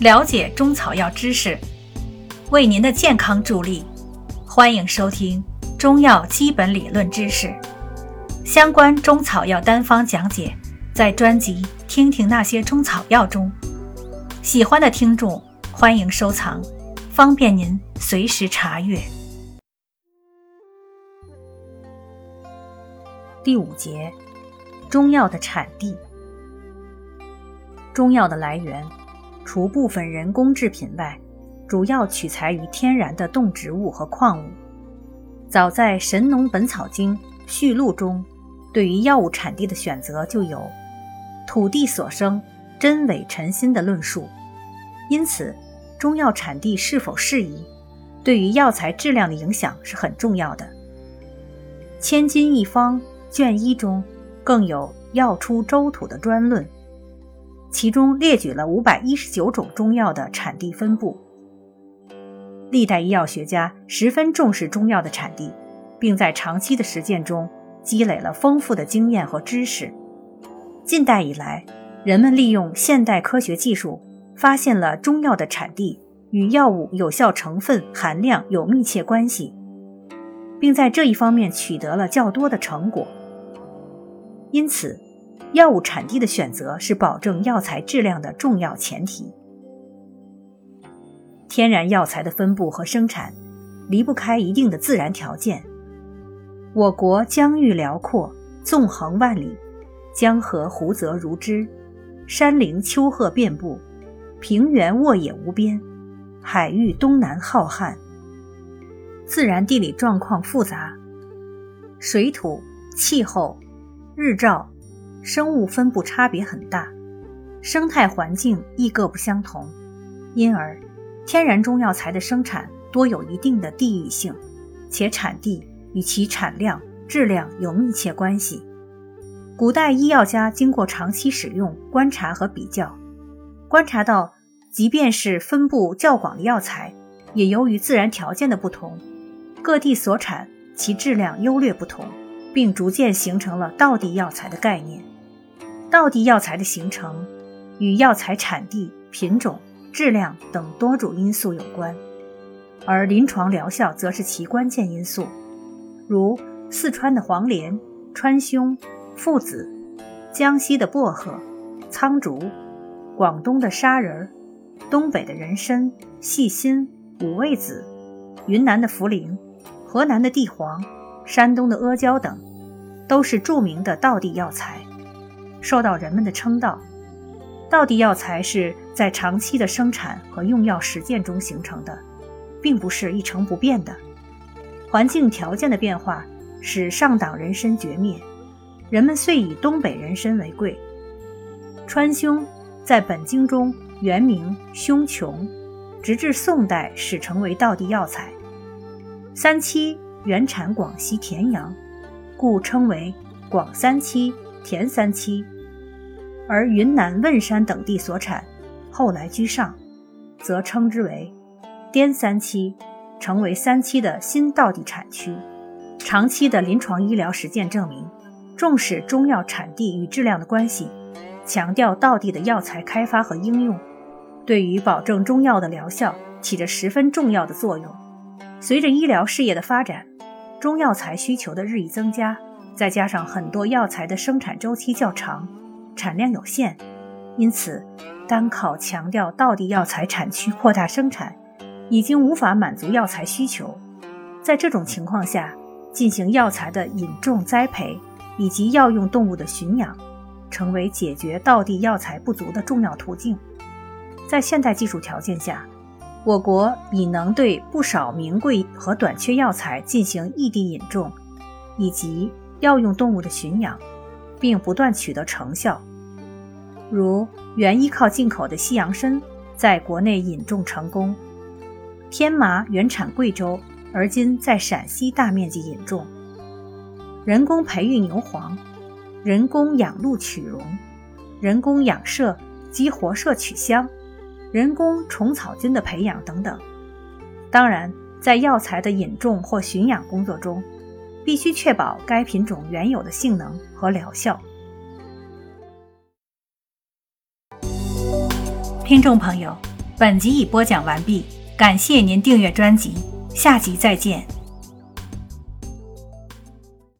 了解中草药知识，为您的健康助力。欢迎收听中药基本理论知识相关中草药单方讲解，在专辑《听听那些中草药》中。喜欢的听众欢迎收藏，方便您随时查阅。第五节，中药的产地。中药的来源，除部分人工制品外，主要取材于天然的动植物和矿物。早在《神农本草经序录》中，对于药物产地的选择就有“土地所生，真伪陈新”的论述。因此，中药产地是否适宜，对于药材质量的影响是很重要的。《千金一方》卷一中更有“药出周土”的专论。其中列举了五百一十九种中药的产地分布。历代医药学家十分重视中药的产地，并在长期的实践中积累了丰富的经验和知识。近代以来，人们利用现代科学技术，发现了中药的产地与药物有效成分含量有密切关系，并在这一方面取得了较多的成果。因此，药物产地的选择是保证药材质量的重要前提。天然药材的分布和生产离不开一定的自然条件。我国疆域辽阔，纵横万里，江河湖泽如织，山林丘壑遍布，平原沃野无边，海域东南浩瀚，自然地理状况复杂，水土、气候、日照。生物分布差别很大，生态环境亦各不相同，因而天然中药材的生产多有一定的地域性，且产地与其产量、质量有密切关系。古代医药家经过长期使用、观察和比较，观察到，即便是分布较广的药材，也由于自然条件的不同，各地所产其质量优劣不同，并逐渐形成了道地药材的概念。道地药材的形成与药材产地、品种、质量等多种因素有关，而临床疗效则是其关键因素。如四川的黄连、川芎、附子，江西的薄荷、苍竹，广东的砂仁，东北的人参、细辛、五味子，云南的茯苓，河南的地黄，山东的阿胶等，都是著名的道地药材。受到人们的称道，道地药材是在长期的生产和用药实践中形成的，并不是一成不变的。环境条件的变化使上党人参绝灭，人们遂以东北人参为贵。川芎在本经中原名芎琼，直至宋代始成为道地药材。三七原产广西田阳，故称为广三七、田三七。而云南汶山等地所产，后来居上，则称之为滇三七，成为三七的新道地产区。长期的临床医疗实践证明，重视中药产地与质量的关系，强调道地的药材开发和应用，对于保证中药的疗效起着十分重要的作用。随着医疗事业的发展，中药材需求的日益增加，再加上很多药材的生产周期较长。产量有限，因此单靠强调道地药材产区扩大生产，已经无法满足药材需求。在这种情况下，进行药材的引种栽培以及药用动物的驯养，成为解决道地药材不足的重要途径。在现代技术条件下，我国已能对不少名贵和短缺药材进行异地引种，以及药用动物的驯养。并不断取得成效，如原依靠进口的西洋参，在国内引种成功；天麻原产贵州，而今在陕西大面积引种；人工培育牛黄，人工养鹿取绒，人工养麝及活麝取香，人工虫草菌的培养等等。当然，在药材的引种或驯养工作中，必须确保该品种原有的性能和疗效。听众朋友，本集已播讲完毕，感谢您订阅专辑，下集再见。